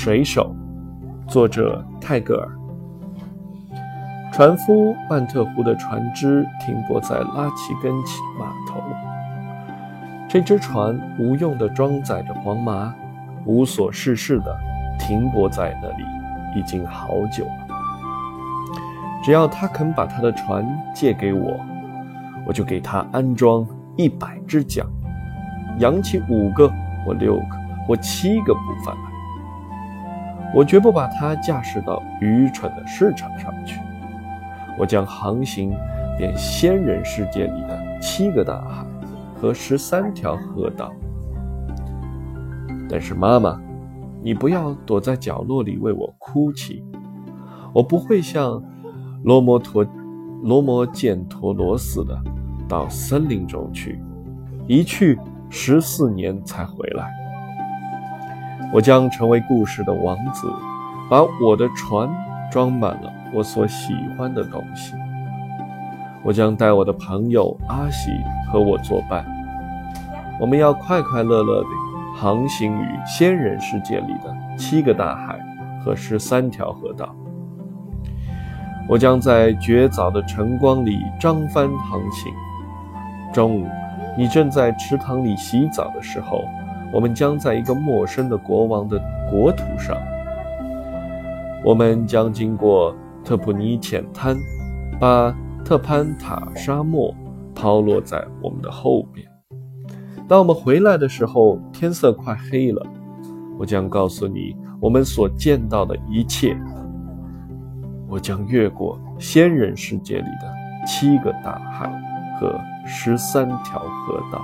水手，作者泰戈尔。船夫曼特湖的船只停泊在拉奇根码头。这只船无用的装载着黄麻，无所事事的停泊在那里，已经好久了。只要他肯把他的船借给我，我就给他安装一百只桨，扬起五个或六个或七个部分。我绝不把它驾驶到愚蠢的市场上去。我将航行遍仙人世界里的七个大海和十三条河道。但是妈妈，你不要躲在角落里为我哭泣。我不会像罗摩陀罗摩犍陀罗似的到森林中去，一去十四年才回来。我将成为故事的王子，把我的船装满了。我所喜欢的东西，我将带我的朋友阿喜和我作伴。我们要快快乐乐地航行于仙人世界里的七个大海和十三条河道。我将在绝早的晨光里张帆航行。中午，你正在池塘里洗澡的时候，我们将在一个陌生的国王的国土上。我们将经过。特普尼浅滩，把特潘塔沙漠抛落在我们的后边。当我们回来的时候，天色快黑了。我将告诉你我们所见到的一切。我将越过仙人世界里的七个大海和十三条河道。